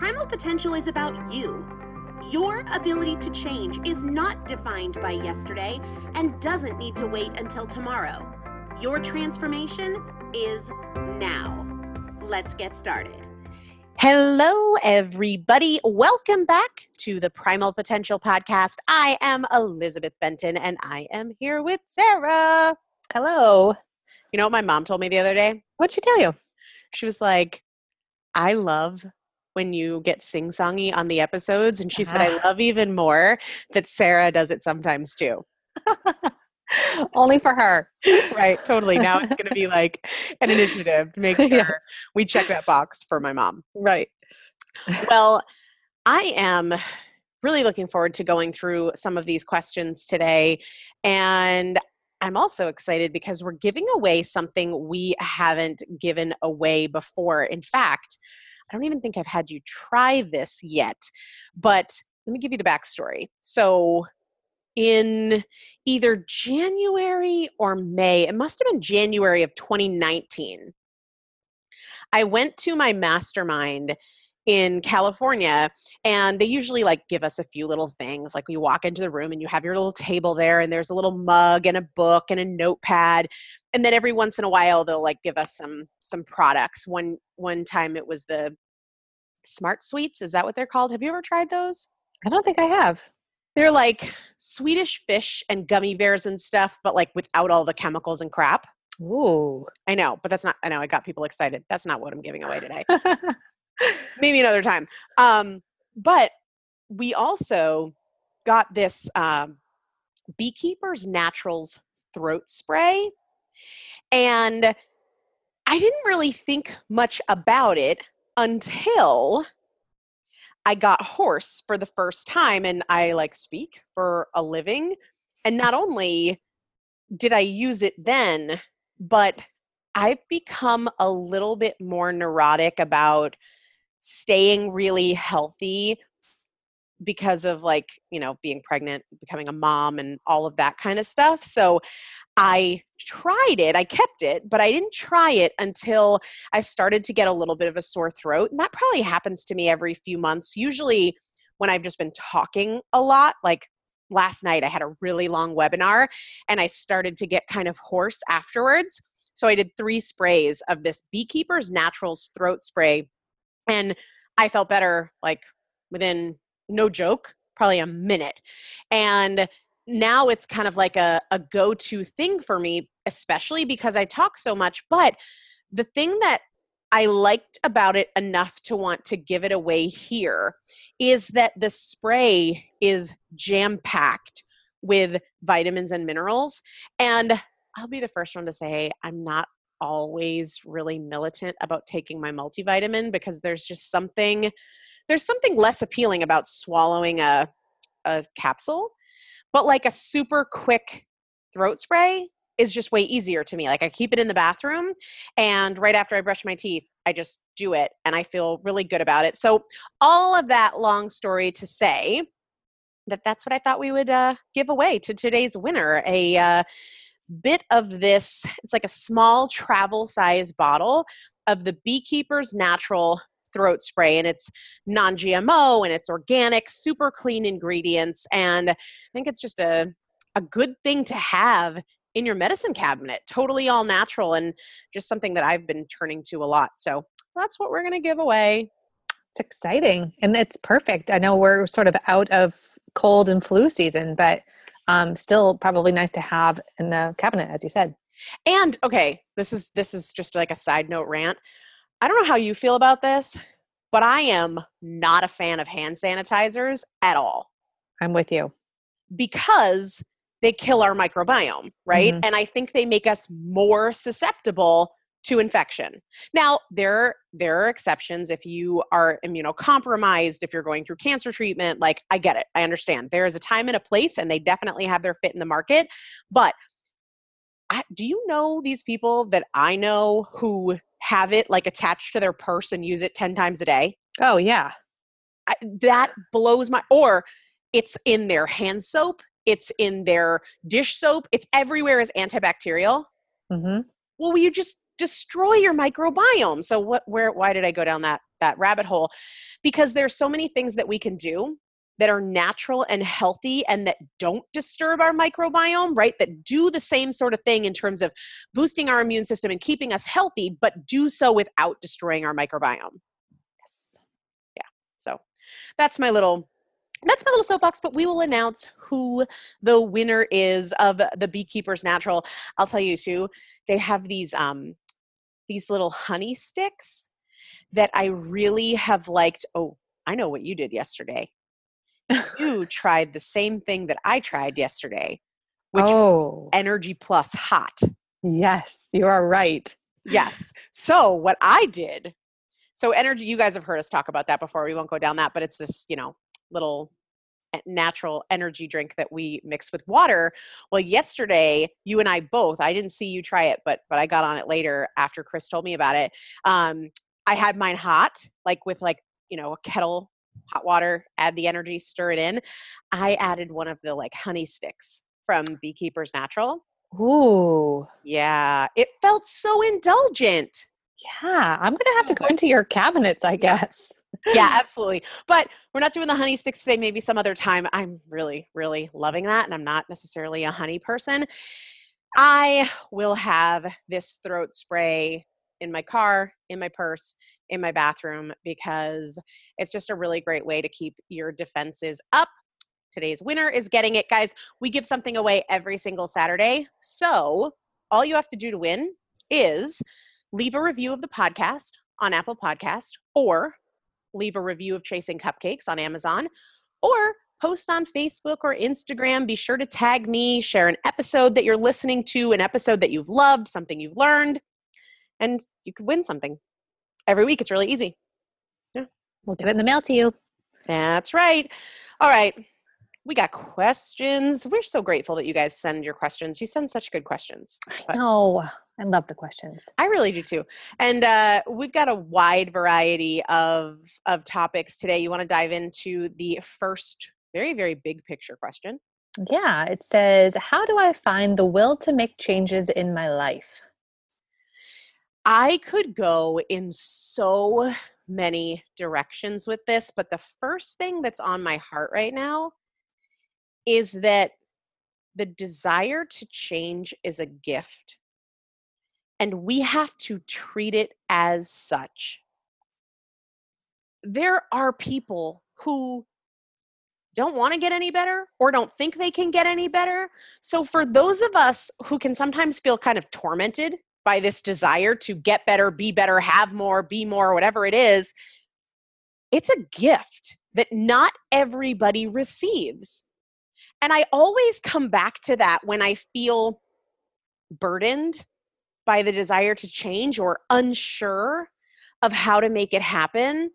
Primal potential is about you. Your ability to change is not defined by yesterday and doesn't need to wait until tomorrow. Your transformation is now. Let's get started. Hello, everybody. Welcome back to the Primal Potential Podcast. I am Elizabeth Benton and I am here with Sarah. Hello. You know what my mom told me the other day? What'd she tell you? She was like, I love when you get sing songy on the episodes. And she said, I Ah. love even more that Sarah does it sometimes too. Only for her. right, totally. Now it's going to be like an initiative to make sure Yes. we check that box for my mom. Right. Well, I am really looking forward to going through some of these questions today. And I'm also excited because we're giving away something we haven't given away before. In fact, I don't even think I've had you try this yet, but let me give you the backstory. So, in either January or May, it must have been January of 2019, I went to my mastermind in California and they usually like give us a few little things like we walk into the room and you have your little table there and there's a little mug and a book and a notepad and then every once in a while they'll like give us some some products. One one time it was the smart sweets is that what they're called? Have you ever tried those? I don't think I have. they're like swedish fish and gummy bears and stuff but like without all the chemicals and crap. Ooh. i know but that's not i know i got people excited. That's not what i'm giving away today maybe another time. Um, but we also got this um, Beekeeper's Naturals throat spray. And I didn't really think much about it until I got hoarse for the first time and I like speak for a living. And not only did I use it then, but I've become a little bit more neurotic about staying really healthy because of like you know being pregnant becoming a mom and all of that kind of stuff so i tried it i kept it but i didn't try it until i started to get a little bit of a sore throat and that probably happens to me every few months usually when i've just been talking a lot like last night i had a really long webinar and i started to get kind of hoarse afterwards so i did three sprays of this beekeeper's naturals throat spray and i felt better like within no joke probably a minute. And now it's kind of like a, a go-to thing for me especially because i talk so much but the thing that i liked about it enough to want to give it away here is that the spray is jam packed with vitamins and minerals and i'll be the first one to say i'm not always really militant about taking my multivitamin because there's just something there's something less appealing about swallowing a a capsule but like a super quick throat spray is just way easier to me like i keep it in the bathroom and right after i brush my teeth i just do it and i feel really good about it. So all of that long story to say that that's what i thought we would uh, give away to today's winner a uh, bit of this it's like a small travel size bottle of the beekeeper's natural throat spray and it's non-gmo and it's organic super clean ingredients and i think it's just a, a good thing to have in your medicine cabinet totally all natural and just something that i've been turning to a lot so that's what we're going to give away It's exciting and it's perfect. I know we're sort of out of cold and flu season, but um, still probably nice to have in the cabinet, as you said. and okay this is this is just like a side note rant i don't know how you feel about this but i am not a fan of hand sanitizers at all I'm with you. because they kill our microbiome, right? Mhm. And I think they make us more susceptible to infection. Now, there there are exceptions if you are immunocompromised, if you're going through cancer treatment, like I get it. I understand. There is a time and a place and they definitely have their fit in the market, but I, do you know these people that I know who have it like attached to their purse and use it 10 times a day? Oh, yeah. I, that blows my or it's in their hand soap it's in their dish soap it's everywhere as antibacterial hmm well will you just destroy your microbiome so what where why did i go down that that rabbit hole because there's so many things that we can do that are natural and healthy and that don't disturb our microbiome right that do the same sort of thing in terms of boosting our immune system and keeping us healthy but do so without destroying our microbiome Yes. Yeah. So that's my little that's my little soapbox, but we will announce who the winner is of the Beekeepers Natural. I'll tell you too, they have these um these little honey sticks that I really have liked. Oh, I know what you did yesterday. you tried the same thing that I tried yesterday, which oh, Energy Plus Hot. yes, you are right. Yes. So what I did, so energy, you guys have heard us talk about that before. We won't go down that, but it's this, you know, little natural energy drink that we mix with water. Well, yesterday you and I both, I didn't see you try it, but but I got on it later after Chris told me about it. Um, I had mine hot, like with like, you know, a kettle hot water, add the energy, stir it in. I added one of the like honey sticks from Beekeepers Natural. Ooh. Yeah, it felt so indulgent. Yeah, I'm gonna have to go into your cabinets, I guess. Yeah, absolutely. But we're not doing the honey sticks today, maybe some other time. I'm really, really loving that. And I'm not necessarily a honey person. I will have this throat spray in my car, in my purse, in my bathroom because it's just a really great way to keep your defenses up. Today's winner is getting it, guys. We give something away every single Saturday. So all you have to do to win is leave a review of the podcast on Apple Podcast or leave a review of Chasing Cupcakes on Amazon or post on Facebook or Instagram. Be sure to tag me, share an episode that you're listening to, an episode that you've loved, something you've learned, and you could win something every week. It's really easy. Yeah. We'll get it in the mail to you. That's right. All right. We got questions. We're so grateful that you guys send your questions. You send such good questions. I know. I love the questions. I really do too. And uh, we've got a wide variety of of topics today. You want to dive into the first very very big picture question? Yeah, it says, "How do I find the will to make changes in my life?" I could go in so many directions with this, but the first thing that's on my heart right now is that the desire to change is a gift. And we have to treat it as such. There are people who don't want to get any better or don't think they can get any better. So, for those of us who can sometimes feel kind of tormented by this desire to get better, be better, have more, be more, whatever it is, it's a gift that not everybody receives. And I always come back to that when I feel burdened by the desire to change or unsure of how to make it happen.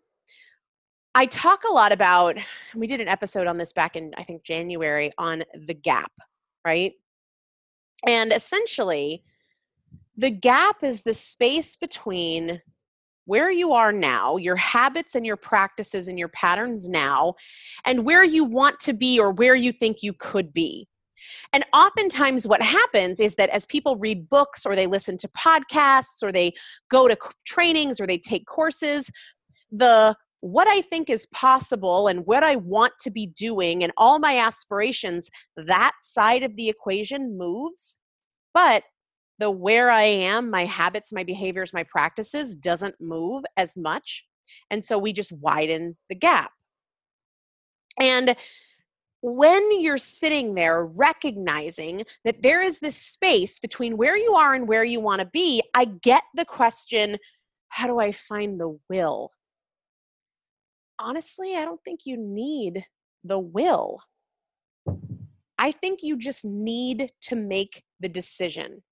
I talk a lot about, we did an episode on this back in, I think, January on the gap, right? And essentially, the gap is the space between where you are now, your habits and your practices and your patterns now, and where you want to be or where you think you could be. And oftentimes, what happens is that as people read books or they listen to podcasts or they go to trainings or they take courses, the what I think is possible and what I want to be doing and all my aspirations, that side of the equation moves. But the where I am, my habits, my behaviors, my practices doesn't move as much. And so we just widen the gap. And when you're sitting there recognizing that there is this space between where you are and where you want to be, I get the question how do I find the will? Honestly, I don't think you need the will. I think you just need to make the decision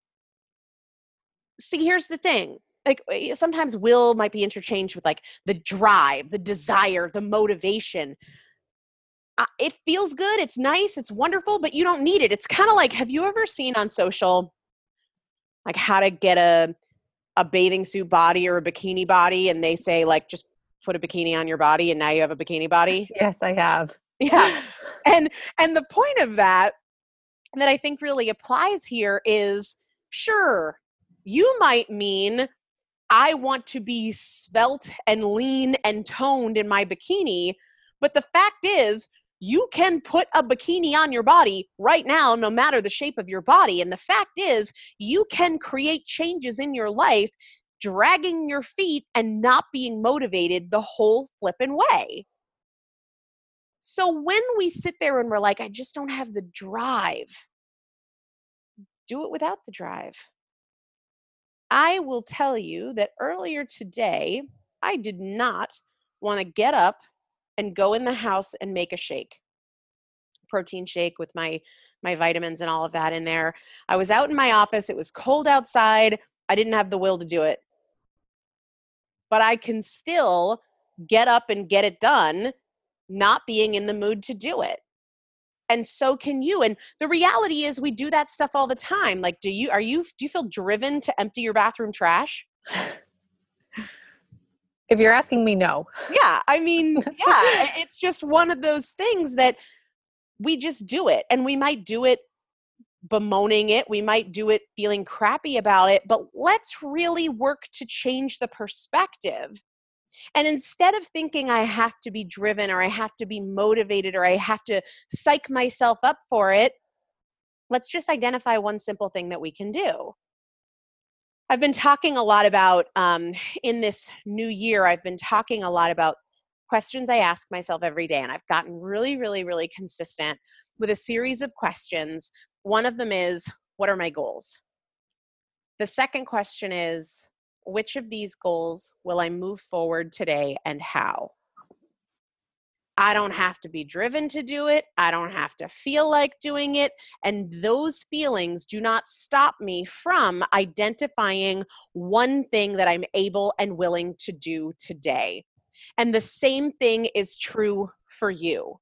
see here's the thing like eh, sometimes will might be interchanged with like the drive the desire the motivation. Uh, it feels good it's nice it's wonderful but you don't need it it's kind of like have you ever seen on social like how to get a a bathing suit body or a bikini body and they say like just put a bikini on your body and now you have a bikini body? Yes i have. Yeah and and the point of that that i think really applies here is sure you might mean I want to be svelte and lean and toned in my bikini. But the fact is, you can put a bikini on your body right now, no matter the shape of your body. And the fact is, you can create changes in your life dragging your feet and not being motivated the whole flippin' way. So when we sit there and we're like, I just don't have the drive, do it without the drive. I will tell you that earlier today, I did not want to get up and go in the house and make a shake protein shake with my my vitamins and all of that in there. I was out in my office. It was cold outside. I didn't have the will to do it. But I can still get up and get it done not being in the mood to do it. And so can you. And the reality is we do that stuff all the time. Like do you are you do you feel driven to empty your bathroom trash? If you're asking me, no. Yeah, I mean, yeah, it's just one of those things that we just do it and we might do it bemoaning it we might do it feeling crappy about it but let's really work to change the perspective and instead of thinking I have to be driven or I have to be motivated or I have to psych myself up for it, let's just identify one simple thing that we can do. I've been talking a lot about, um, in this new year, I've been talking a lot about questions I ask myself every day. And I've gotten really, really, really consistent with a series of questions. One of them is, What are my goals? The second question is, Which of these goals will I move forward today and how? I don't have to be driven to do it. I don't have to feel like doing it. And those feelings do not stop me from identifying one thing that I'm able and willing to do today. And the same thing is true for you.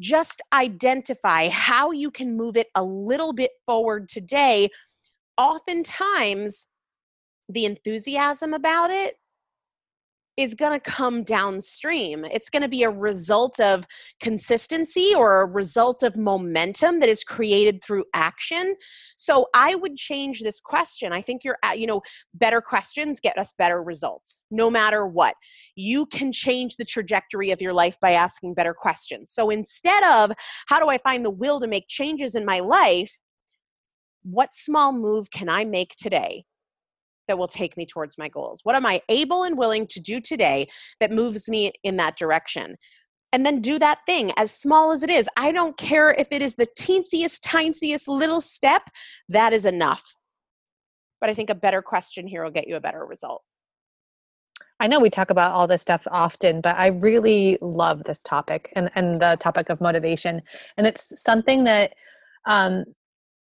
Just identify how you can move it a little bit forward today. Oftentimes, the enthusiasm about it is going to come downstream. It's going to be a result of consistency or a result of momentum that is created through action. So I would change this question. I think you're at, you know, better questions get us better results no matter what. You can change the trajectory of your life by asking better questions. So instead of how do I find the will to make changes in my life, what small move can I make today that will take me towards my goals? What am I able and willing to do today that moves me in that direction? And then do that thing as small as it is. I don't care if it is the teensiest, tiniest little step, that is enough. But I think a better question here will get you a better result. I know we talk about all this stuff often, but I really love this topic and, and the topic of motivation. And it's something that um,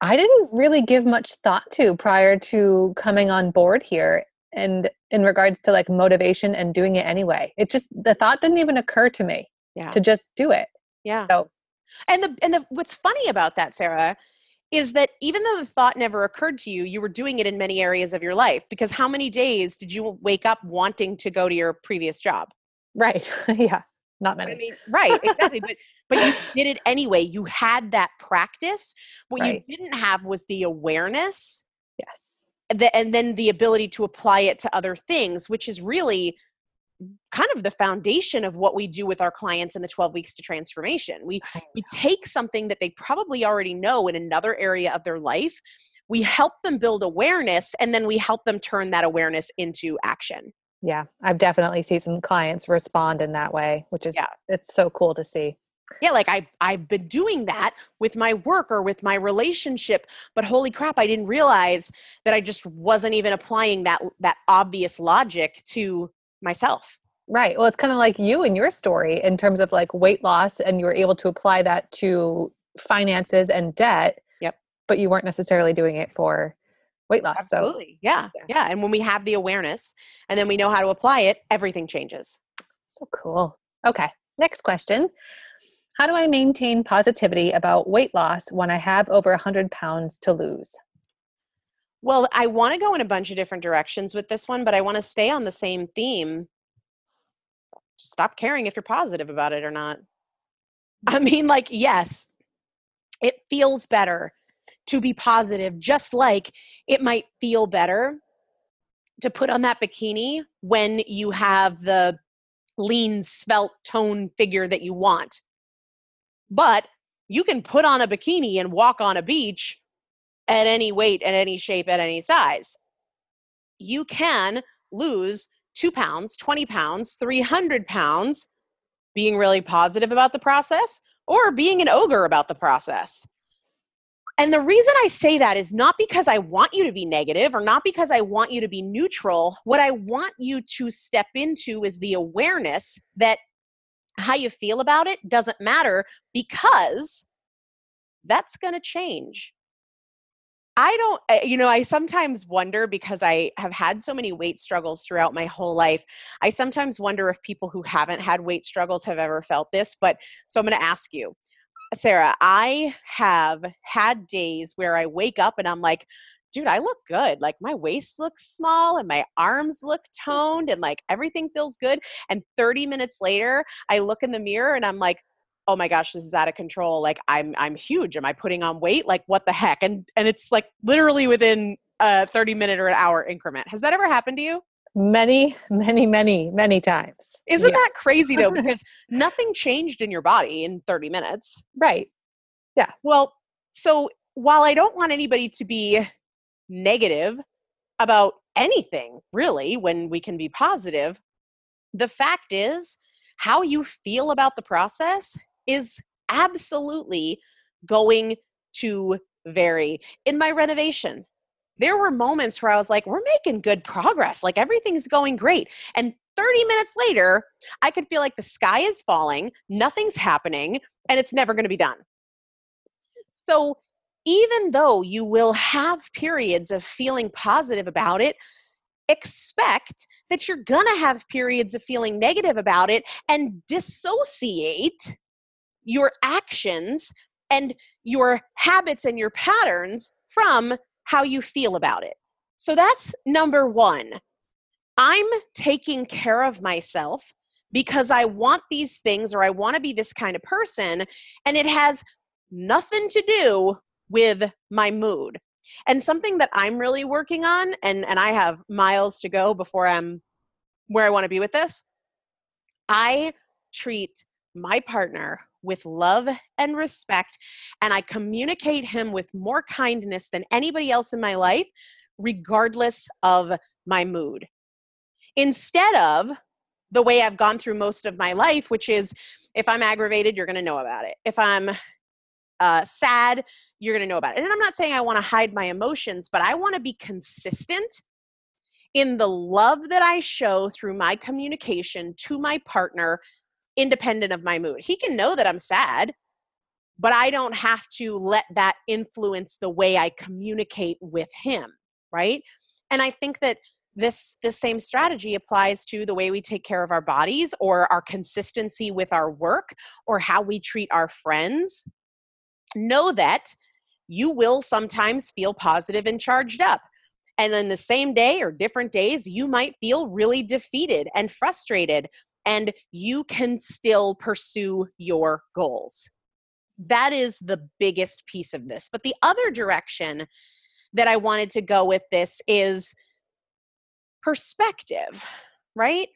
I didn't really give much thought to prior to coming on board here and in regards to like motivation and doing it anyway. It just the thought didn't even occur to me yeah. to just do it. Yeah. So and the and the what's funny about that, Sarah, is that even though the thought never occurred to you, you were doing it in many areas of your life because how many days did you wake up wanting to go to your previous job? Right. yeah not many. I mean, right, exactly. but but you did it anyway. You had that practice. What right. you didn't have was the awareness. Yes. The, and then the ability to apply it to other things, which is really kind of the foundation of what we do with our clients in the 12 weeks to transformation. We we take something that they probably already know in another area of their life. We help them build awareness and then we help them turn that awareness into action. Yeah, I've definitely seen some clients respond in that way, which is yeah. it's so cool to see. Yeah, like I I've been doing that with my work or with my relationship, but holy crap, I didn't realize that I just wasn't even applying that that obvious logic to myself. Right. Well, it's kind of like you and your story in terms of like weight loss and you were able to apply that to finances and debt. Yep. But you weren't necessarily doing it for weight loss. Absolutely. So, yeah, yeah. Yeah. And when we have the awareness and then we know how to apply it, everything changes. So cool. Okay. Next question. How do I maintain positivity about weight loss when I have over 100 pounds to lose? Well, I want to go in a bunch of different directions with this one, but I want to stay on the same theme. Just Stop caring if you're positive about it or not. I mm-hmm. mean, like, yes, it feels better to be positive, just like it might feel better to put on that bikini when you have the lean, svelte tone figure that you want. But you can put on a bikini and walk on a beach at any weight, at any shape, at any size. You can lose two pounds, 20 pounds, 300 pounds being really positive about the process or being an ogre about the process And the reason I say that is not because I want you to be negative or not because I want you to be neutral. What I want you to step into is the awareness that how you feel about it doesn't matter because that's going to change. I don't, eh, you know, I sometimes wonder because I have had so many weight struggles throughout my whole life. I sometimes wonder if people who haven't had weight struggles have ever felt this. But so I'm going to ask you, Sarah, I have had days where I wake up and I'm like, dude, I look good. Like my waist looks small and my arms look toned and like everything feels good. And 30 minutes later, I look in the mirror and I'm like, oh my gosh this is out of control. Like i'm i'm huge. Am i putting on weight? Like what the heck? And and it's like literally within a 30 minute or an hour increment. Has that ever happened to you many many many many times isn't yes. that crazy though because nothing changed in your body in 30 minutes right yeah well so while i don't want anybody to be negative about anything really when we can be positive the fact is how you feel about the process is absolutely going to vary. In my renovation, there were moments where I was like, we're making good progress. Like everything's going great. And 30 minutes later, I could feel like the sky is falling, nothing's happening, and it's never going to be done. So, even though you will have periods of feeling positive about it, expect that you're going to have periods of feeling negative about it and dissociate your actions and your habits and your patterns from how you feel about it. So that's number one. I'm taking care of myself because I want these things or I want to be this kind of person, and it has nothing to do with my mood. And something that I'm really working on, and, and I have miles to go before I'm where I want to be with this, I treat my partner with love and respect, and I communicate him with more kindness than anybody else in my life, regardless of my mood. Instead of the way I've gone through most of my life, which is if I'm aggravated, you're going to know about it. If I'm uh, sad, you're going to know about it. And I'm not saying I want to hide my emotions, but I want to be consistent in the love that I show through my communication to my partner independent of my mood. He can know that I'm sad, but I don't have to let that influence the way I communicate with him, right? And I think that this this same strategy applies to the way we take care of our bodies or our consistency with our work or how we treat our friends. Know that you will sometimes feel positive and charged up. And then the same day or different days, you might feel really defeated and frustrated and you can still pursue your goals. That is the biggest piece of this. But the other direction that I wanted to go with this is perspective, right?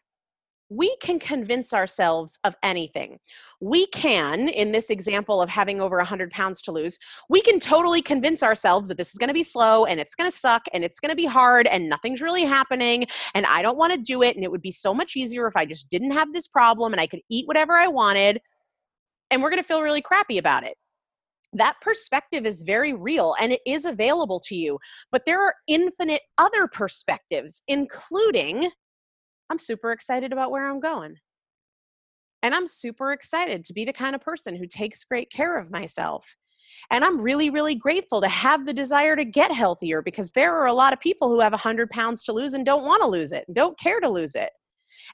We can convince ourselves of anything. We can, in this example of having over 100 pounds to lose, we can totally convince ourselves that this is going to be slow and it's going to suck and it's going to be hard and nothing's really happening and I don't want to do it and it would be so much easier if I just didn't have this problem and I could eat whatever I wanted and we're going to feel really crappy about it. That perspective is very real and it is available to you. But there are infinite other perspectives, including I'm super excited about where I'm going. And I'm super excited to be the kind of person who takes great care of myself. And I'm really, really grateful to have the desire to get healthier because there are a lot of people who have 100 pounds to lose and don't want to lose it don't care to lose it.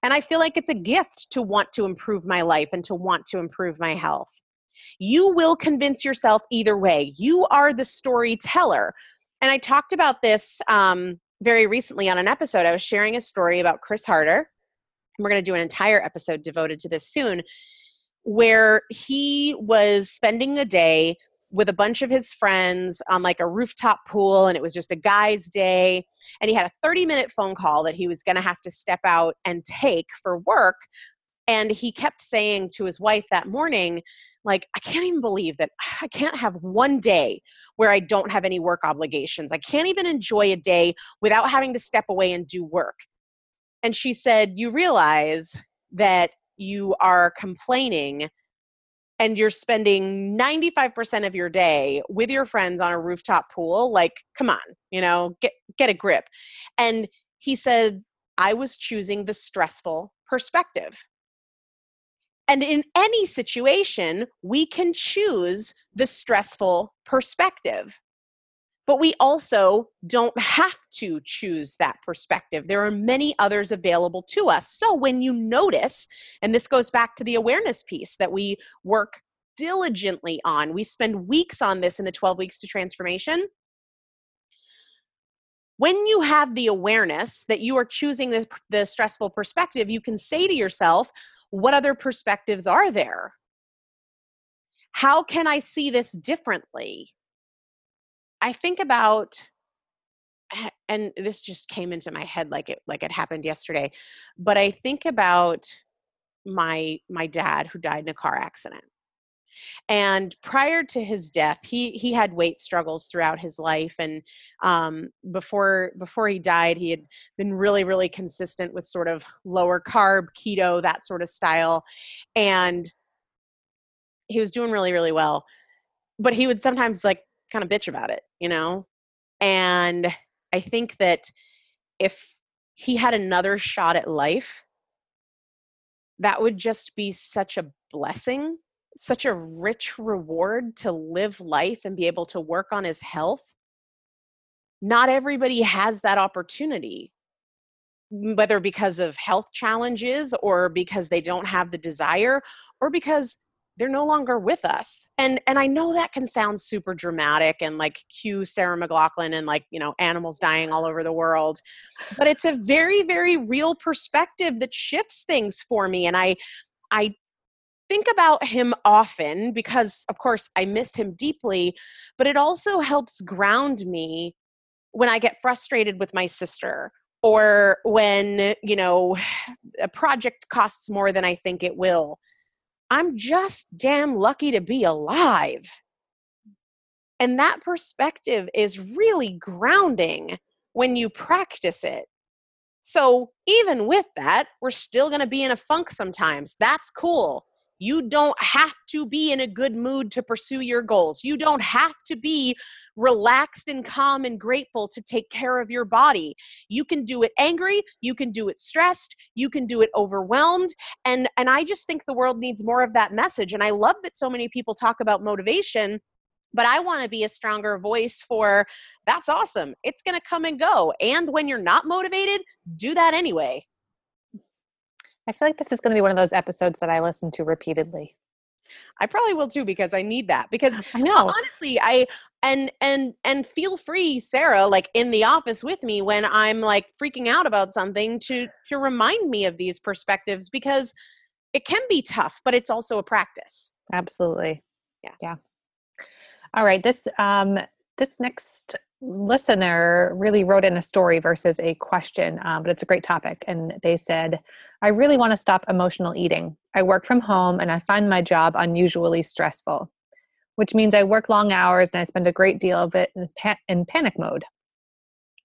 And I feel like it's a gift to want to improve my life and to want to improve my health. You will convince yourself either way. You are the storyteller. And I talked about this um, very recently on an episode, I was sharing a story about Chris Harder. And We're going to do an entire episode devoted to this soon, where he was spending the day with a bunch of his friends on like a rooftop pool and it was just a guy's day and he had a 30 minute phone call that he was going to have to step out and take for work and he kept saying to his wife that morning like i can't even believe that i can't have one day where i don't have any work obligations. I can't even enjoy a day without having to step away and do work. And she said you realize that you are complaining and you're spending 95% of your day with your friends on a rooftop pool like come on you know get get a grip. And he said i was choosing the stressful perspective and in any situation we can choose the stressful perspective but we also don't have to choose that perspective. There are many others available to us. So when you notice, and this goes back to the awareness piece that we work diligently on, we spend weeks on this in the 12 weeks to transformation. When you have the awareness that you are choosing the, the stressful perspective, you can say to yourself, What other perspectives are there? How can I see this differently? I think about and this just came into my head like it like it happened yesterday but i think about my my dad who died in a car accident and prior to his death he he had weight struggles throughout his life and um, before before he died he had been really really consistent with sort of lower carb keto that sort of style and he was doing really really well but he would sometimes like kind of bitch about it, you know? And I think that if he had another shot at life, that would just be such a blessing, such a rich reward to live life and be able to work on his health. Not everybody has that opportunity, whether because of health challenges or because they don't have the desire or because they're no longer with us and and i know that can sound super dramatic and like cue sarah mclachlan and like you know animals dying all over the world but it's a very very real perspective that shifts things for me and i i think about him often because of course i miss him deeply but it also helps ground me when i get frustrated with my sister or when you know a project costs more than i think it will I'm just damn lucky to be alive. And that perspective is really grounding when you practice it. So, even with that, we're still going to be in a funk sometimes. That's cool. You don't have to be in a good mood to pursue your goals. You don't have to be relaxed and calm and grateful to take care of your body. You can do it angry, you can do it stressed, you can do it overwhelmed. And and I just think the world needs more of that message. And I love that so many people talk about motivation but I want to be a stronger voice for that's awesome. It's going to come and go. And when you're not motivated, do that anyway. I feel like this is going to be one of those episodes that I listen to repeatedly. I probably will too because I need that. Because I know honestly, I and and and feel free, Sarah, like in the office with me when I'm like freaking out about something to to remind me of these perspectives because it can be tough, but it's also a practice. Absolutely. Yeah. Yeah. All right. This um this next listener really wrote in a story versus a question, um, but it's a great topic. And they said, I really want to stop emotional eating. I work from home and I find my job unusually stressful, which means I work long hours and I spend a great deal of it in, pa- in panic mode.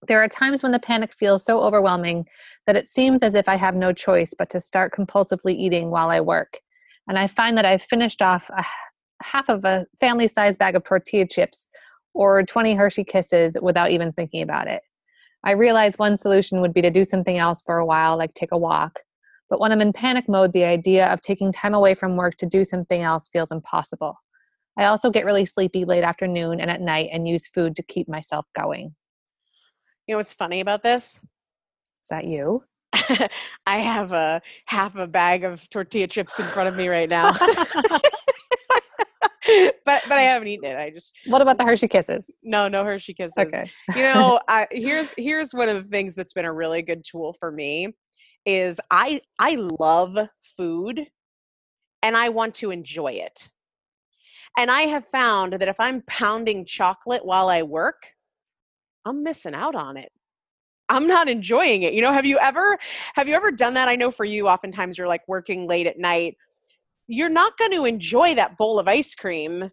There are times when the panic feels so overwhelming that it seems as if I have no choice but to start compulsively eating while I work. And I find that I've finished off a half of a family sized bag of tortilla chips or 20 Hershey kisses without even thinking about it. I realize one solution would be to do something else for a while, like take a walk. But when I'm in panic mode, the idea of taking time away from work to do something else feels impossible. I also get really sleepy late afternoon and at night and use food to keep myself going. You know what's funny about this? Is that you? I have a half a bag of tortilla chips in front of me right now. but but I haven't eaten it. I just What about the Hershey kisses? No, no Hershey kisses. Okay. you know, I, here's here's one of the things that's been a really good tool for me is I I love food and I want to enjoy it. And I have found that if I'm pounding chocolate while I work, I'm missing out on it. I'm not enjoying it. You know, have you ever have you ever done that? I know for you oftentimes you're like working late at night you're not going to enjoy that bowl of ice cream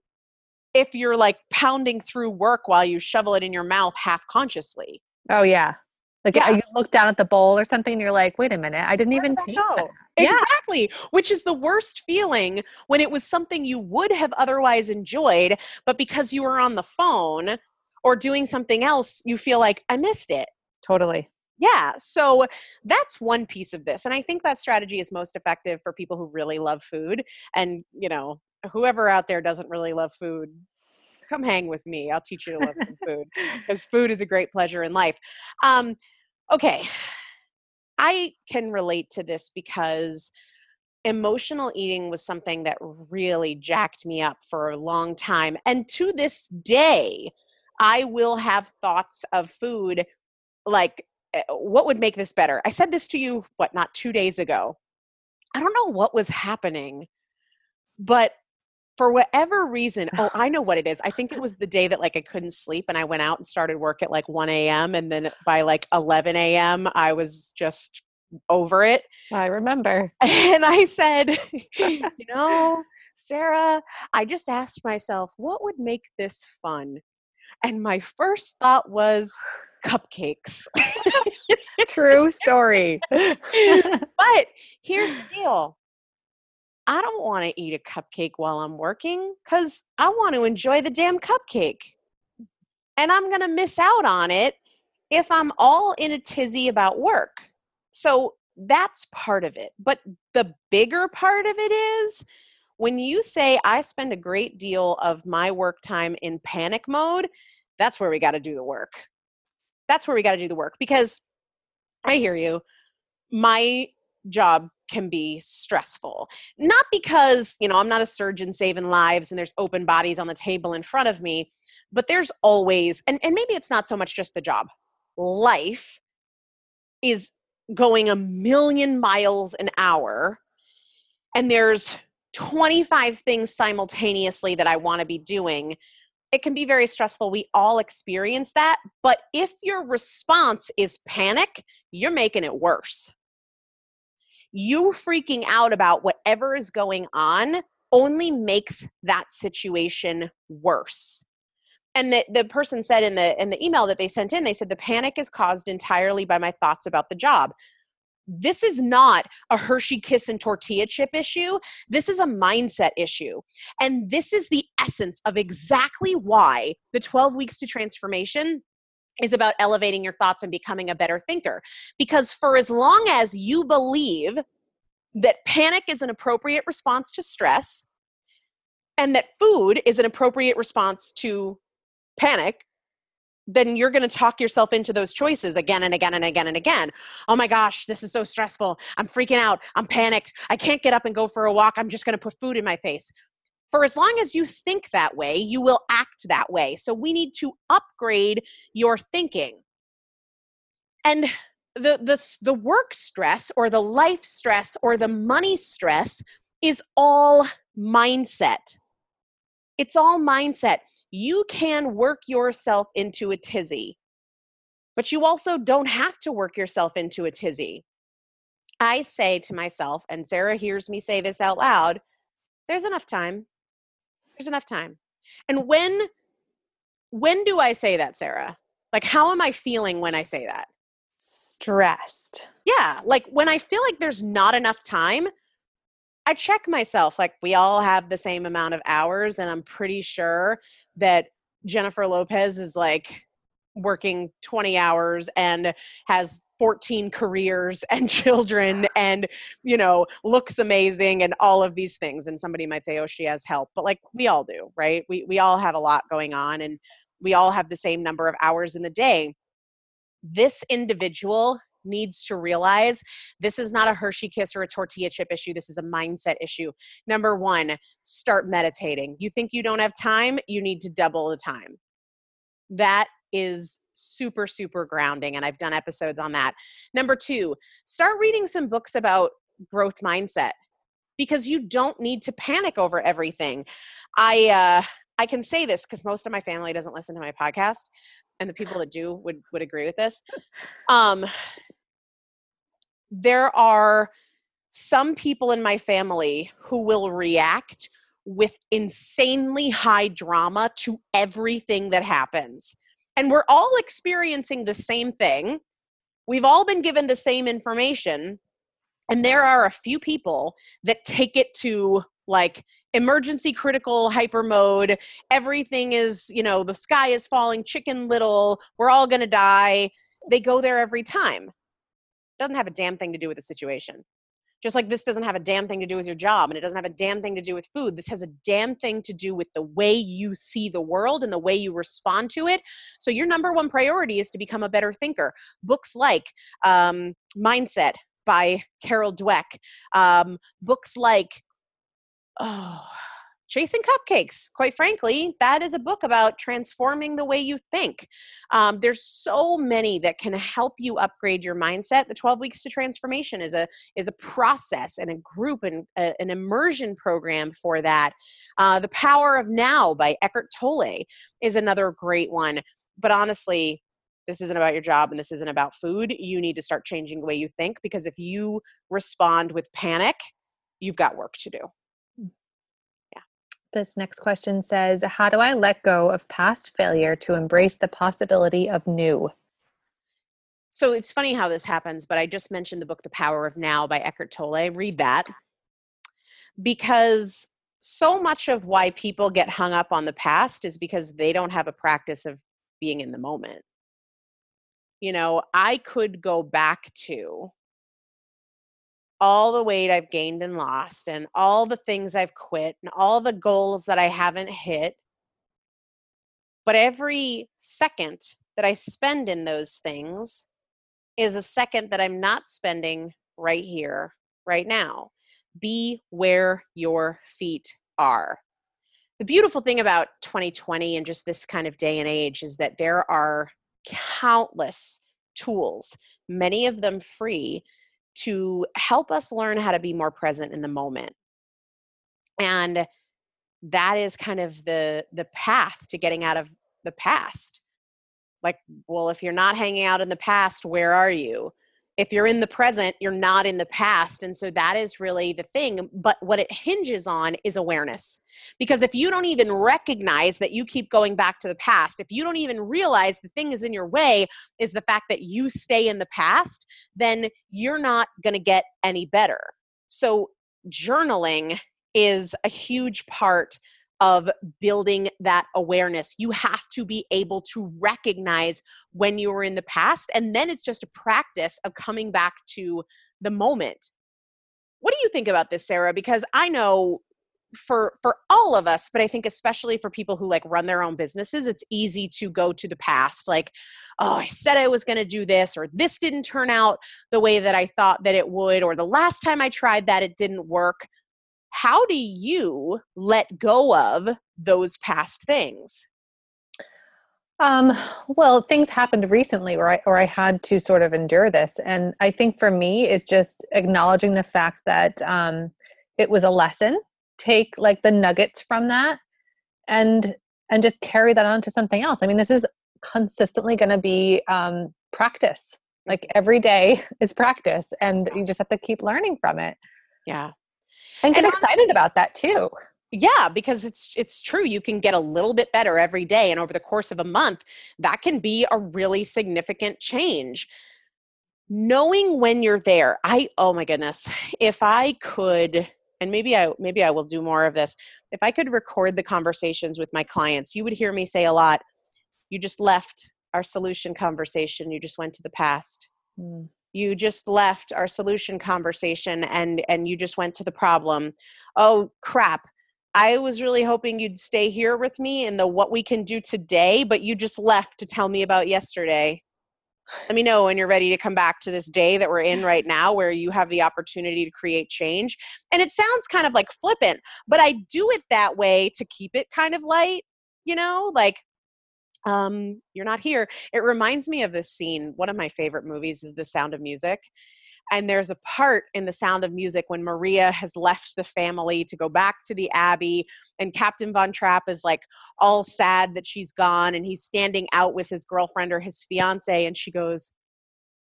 if you're like pounding through work while you shovel it in your mouth half consciously. Oh yeah. Like yes. you look down at the bowl or something and you're like, wait a minute, I didn't Where even taste that. Exactly. Yeah. Which is the worst feeling when it was something you would have otherwise enjoyed, but because you were on the phone or doing something else, you feel like I missed it. Totally. Yeah. So that's one piece of this. And I think that strategy is most effective for people who really love food. And, you know, whoever out there doesn't really love food, come hang with me. I'll teach you to love some food because food is a great pleasure in life. Um, okay. I can relate to this because emotional eating was something that really jacked me up for a long time. And to this day, I will have thoughts of food like, eh, what would make this better? I said this to you, what, not two days ago. I don't know what was happening, but for whatever reason, oh, I know what it is. I think it was the day that like I couldn't sleep and I went out and started work at like 1 a.m. And then by like 11 a.m., I was just over it. I remember. And I said, you know, Sarah, I just asked myself, what would make this fun? And my first thought was cupcakes. True story. but here's the deal I don't want to eat a cupcake while I'm working because I want to enjoy the damn cupcake. And I'm going to miss out on it if I'm all in a tizzy about work. So that's part of it. But the bigger part of it is when you say I spend a great deal of my work time in panic mode, that's where we got to do the work. That's where we got to do the work because I hear you. My job can be stressful. Not because, you know, I'm not a surgeon saving lives and there's open bodies on the table in front of me, but there's always, and, and maybe it's not so much just the job, life is going a million miles an hour and there's 25 things simultaneously that I want to be doing. It can be very stressful. We all experience that. But if your response is panic, you're making it worse you freaking out about whatever is going on only makes that situation worse. And the, the person said in the in the email that they sent in they said the panic is caused entirely by my thoughts about the job. This is not a hershey kiss and tortilla chip issue. This is a mindset issue. And this is the essence of exactly why the 12 weeks to transformation is about elevating your thoughts and becoming a better thinker. Because for as long as you believe that panic is an appropriate response to stress and that food is an appropriate response to panic, then you're going to talk yourself into those choices again and again and again and again. Oh my gosh, this is so stressful. I'm freaking out. I'm panicked. I can't get up and go for a walk. I'm just going to put food in my face for as long as you think that way, you will act that way. So we need to upgrade your thinking. And the the the work stress or the life stress or the money stress is all mindset. It's all mindset. You can work yourself into a tizzy. But you also don't have to work yourself into a tizzy. I say to myself, and Sarah hears me say this out loud, there's enough time there's enough time. And when when do I say that, Sarah? Like how am I feeling when I say that? Stressed. Yeah, like when I feel like there's not enough time, I check myself like we all have the same amount of hours and I'm pretty sure that Jennifer Lopez is like working 20 hours and has 14 careers and children and you know looks amazing and all of these things and somebody might say oh she has help but like we all do right we we all have a lot going on and we all have the same number of hours in the day this individual needs to realize this is not a Hershey kiss or a tortilla chip issue. This is a mindset issue. Number one, start meditating. You think you don't have time, you need to double the time. That is super, super grounding. And I've done episodes on that. Number two, start reading some books about growth mindset because you don't need to panic over everything. I, uh, I can say this because most of my family doesn't listen to my podcast, and the people that do would would agree with this. Um, there are some people in my family who will react with insanely high drama to everything that happens and we're all experiencing the same thing. We've all been given the same information. And there are a few people that take it to like emergency critical hyper mode. Everything is you know the sky is falling chicken little we're all going to die. They go there every time. Doesn't have a damn thing to do with the situation just like this doesn't have a damn thing to do with your job and it doesn't have a damn thing to do with food. This has a damn thing to do with the way you see the world and the way you respond to it. So your number one priority is to become a better thinker. Books like um, mindset by carol dweck um, books like oh Chasing Cupcakes, quite frankly, that is a book about transforming the way you think. Um, there's so many that can help you upgrade your mindset. The 12 Weeks to Transformation is a is a process and a group and a, an immersion program for that. Uh, the Power of Now by Eckhart Tolle is another great one. But honestly, this isn't about your job and this isn't about food. You need to start changing the way you think because if you respond with panic, you've got work to do. This next question says How do I let go of past failure to embrace the possibility of new? So it's funny how this happens, but I just mentioned the book The Power of Now by Eckhart Tolle. Read that because so much of why people get hung up on the past is because they don't have a practice of being in the moment. You know, I could go back to all the weight I've gained and lost, and all the things I've quit, and all the goals that I haven't hit. But every second that I spend in those things is a second that I'm not spending right here, right now. Be where your feet are. The beautiful thing about 2020 and just this kind of day and age is that there are countless tools, many of them free, to help us learn how to be more present in the moment. And that is kind of the the path to getting out of the past. Like well if you're not hanging out in the past where are you if you're in the present you're not in the past and so that is really the thing but what it hinges on is awareness. Because if you don't even recognize that you keep going back to the past if you don't even realize the thing is in your way is the fact that you stay in the past then you're not going to get any better. So journaling is a huge part of building that awareness. You have to be able to recognize when you were in the past, and then it's just a practice of coming back to the moment. What do you think about this, Sarah? Because I know for for all of us but i think especially for people who like run their own businesses it's easy to go to the past like oh i said i was going to do this or this didn't turn out the way that i thought that it would or the last time i tried that it didn't work how do you let go of those past things? Um, well, things happened recently where I, or I had to sort of endure this. And I think for me is just acknowledging the fact that um, it was a lesson, take like the nuggets from that and, and just carry that on to something else. I mean, this is consistently going to be um, practice. Like every day is practice and you just have to keep learning from it. Yeah and get and excited honestly, about that too. Yeah because it's it's true you can get a little bit better every day and over the course of a month that can be a really significant change. Knowing when you're there i oh my goodness if i could and maybe i maybe i will do more of this if i could record the conversations with my clients you would hear me say a lot you just left our solution conversation you just went to the past. Mm you just left our solution conversation and and you just went to the problem. Oh crap. I was really hoping you'd stay here with me in the what we can do today but you just left to tell me about yesterday. Let me know when you're ready to come back to this day that we're in right now where you have the opportunity to create change. And it sounds kind of like flippant but i do it that way to keep it kind of light you know? Like um, you're not here. It reminds me of this scene. One of my favorite movies is The Sound of Music. And there's a part in The Sound of Music when Maria has left the family to go back to the Abbey, and Captain Von Trapp is like all sad that she's gone, and he's standing out with his girlfriend or his fiance, and she goes,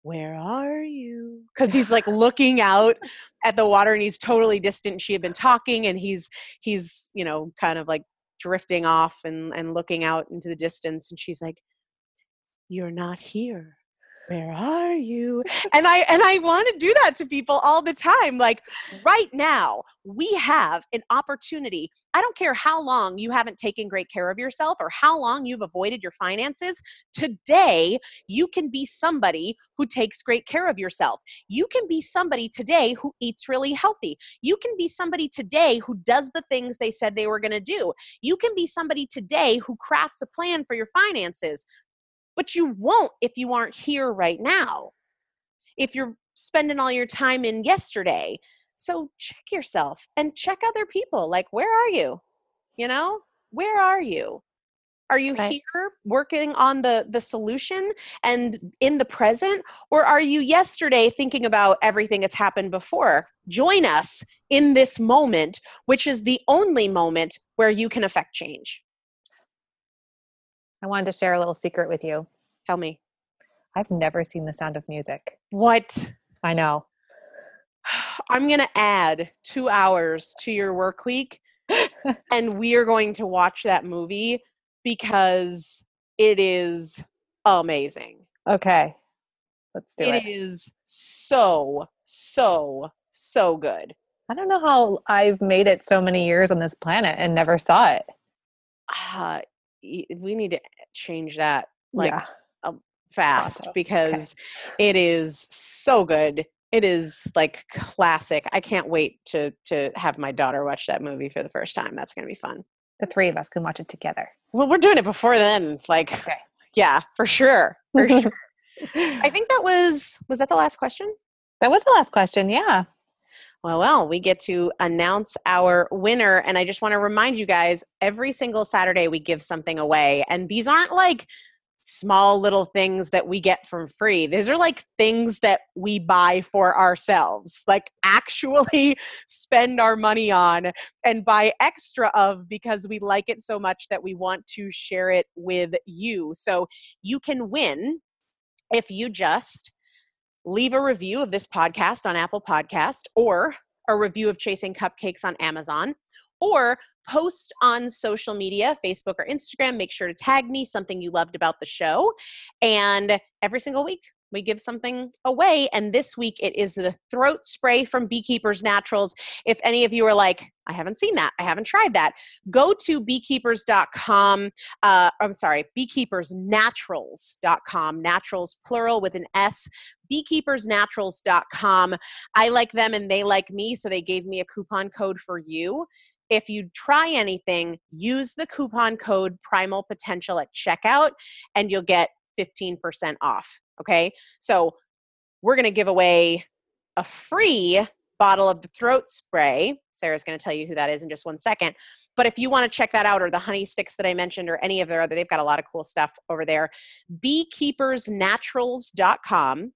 where are you because he's like looking out at the water and he's totally distant she had been talking and he's he's you know kind of like drifting off and, and looking out into the distance and she's like you're not here where are you? And i and i want to do that to people all the time like right now we have an opportunity. I don't care how long you haven't taken great care of yourself or how long you've avoided your finances today you can be somebody who takes great care of yourself. You can be somebody today who eats really healthy. You can be somebody today who does the things they said they were going to do. You can be somebody today who crafts a plan for your finances but you won't if you aren't here right now. If you're spending all your time in yesterday. So check yourself and check other people. Like, where are you? You know, where are you? Are you right. here working on the the solution and in the present or are you yesterday thinking about everything that's happened before? Join us in this moment, which is the only moment where you can affect change. I wanted to share a little secret with you. Tell me. I've never seen The Sound of Music. What? I know. I'm going to add two hours to your work week, and we are going to watch that movie because it is amazing. Okay. Let's do it. It is so, so, so good. I don't know how I've made it so many years on this planet and never saw it. Uh, we need to change that like yeah. um, fast awesome. because okay. it is so good it is like classic i can't wait to to have my daughter watch that movie for the first time that's going to be fun the three of us can watch it together well we're doing it before then like okay. yeah for sure for sure i think that was was that the last question that was the last question yeah well, well, we get to announce our winner. And I just want to remind you guys every single Saturday we give something away. And these aren't like small little things that we get from free. These are like things that we buy for ourselves, like actually spend our money on and buy extra of because we like it so much that we want to share it with you. So you can win if you just leave a review of this podcast on Apple Podcast or a review of Chasing Cupcakes on Amazon or post on social media, Facebook or Instagram. Make sure to tag me something you loved about the show. And every single week, we give something away. And this week it is the throat spray from Beekeepers Naturals. If any of you are like, I haven't seen that, I haven't tried that, go to beekeepers.com. Uh, I'm sorry, beekeepersnaturals.com, naturals plural with an S, beekeepersnaturals.com. I like them and they like me, so they gave me a coupon code for you. If you try anything, use the coupon code Primal Potential at checkout and you'll get 15% off. Okay. So we're going to give away a free bottle of the throat spray. Sarah's going to tell you who that is in just one second. But if you want to check that out, or the honey sticks that I mentioned, or any of their other, they've got a lot of cool stuff over there. Beekeepersnaturals.com.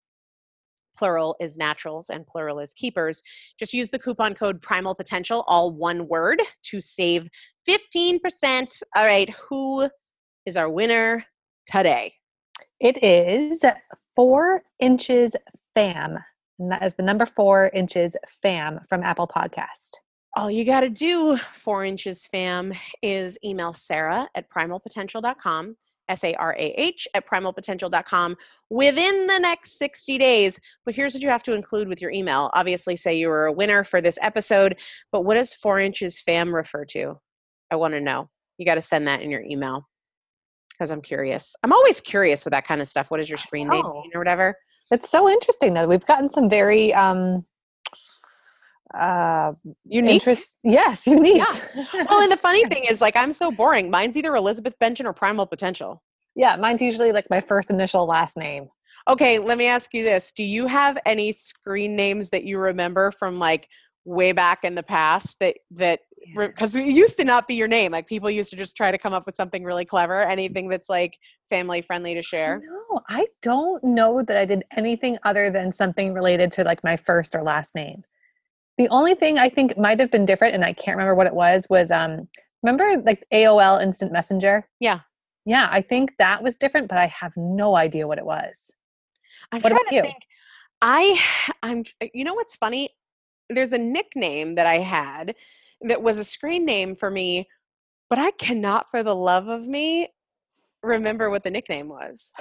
Plural is naturals and plural is keepers. Just use the coupon code Primal Potential, all one word, to save 15%. All right, who is our winner today? It is four inches fam. And that is the number four inches fam from Apple Podcast. All you got to do, four inches fam, is email Sarah at primalpotential.com, S A R A H, at primalpotential.com within the next 60 days. But here's what you have to include with your email. Obviously, say you were a winner for this episode, but what does four inches fam refer to? I want to know. You got to send that in your email because I'm curious. I'm always curious with that kind of stuff. What is your screen name or whatever? It's so interesting though. We've gotten some very um uh unique interest yes unique yeah. well and the funny thing is like i'm so boring mine's either elizabeth benton or primal potential yeah mine's usually like my first initial last name okay let me ask you this do you have any screen names that you remember from like way back in the past that that because it used to not be your name like people used to just try to come up with something really clever anything that's like family friendly to share. no i don't know that i did anything other than something related to like my first or last name. The only thing i think might have been different and i can't remember what it was was um remember like aol instant messenger? Yeah. Yeah i think that was different but i have no idea what it was. I'm what trying to you? think i i'm you know what's funny? There's a nickname that i had that was a screen name for me, but I cannot for the love of me remember what the nickname was.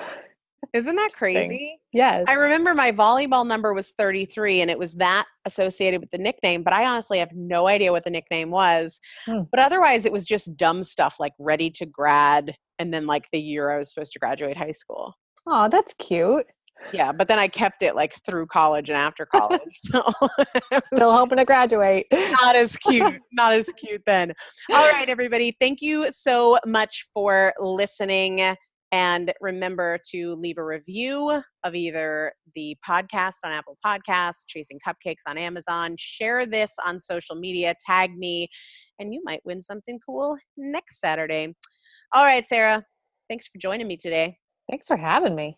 Isn't that crazy? Yes. I remember my volleyball number was 33 and it was that associated with the nickname, but I honestly have no idea what the nickname was. Hmm. But otherwise, it was just dumb stuff like ready to grad and then like the year I was supposed to graduate high school. Oh, that's cute. Yeah, but then I kept it like through college and after college. So Still hoping to graduate. not as cute. Not as cute then. All right, everybody. Thank you so much for listening. And remember to leave a review of either the podcast on Apple Podcasts, Chasing Cupcakes on Amazon. Share this on social media, tag me, and you might win something cool next Saturday. All right, Sarah. Thanks for joining me today. Thanks for having me.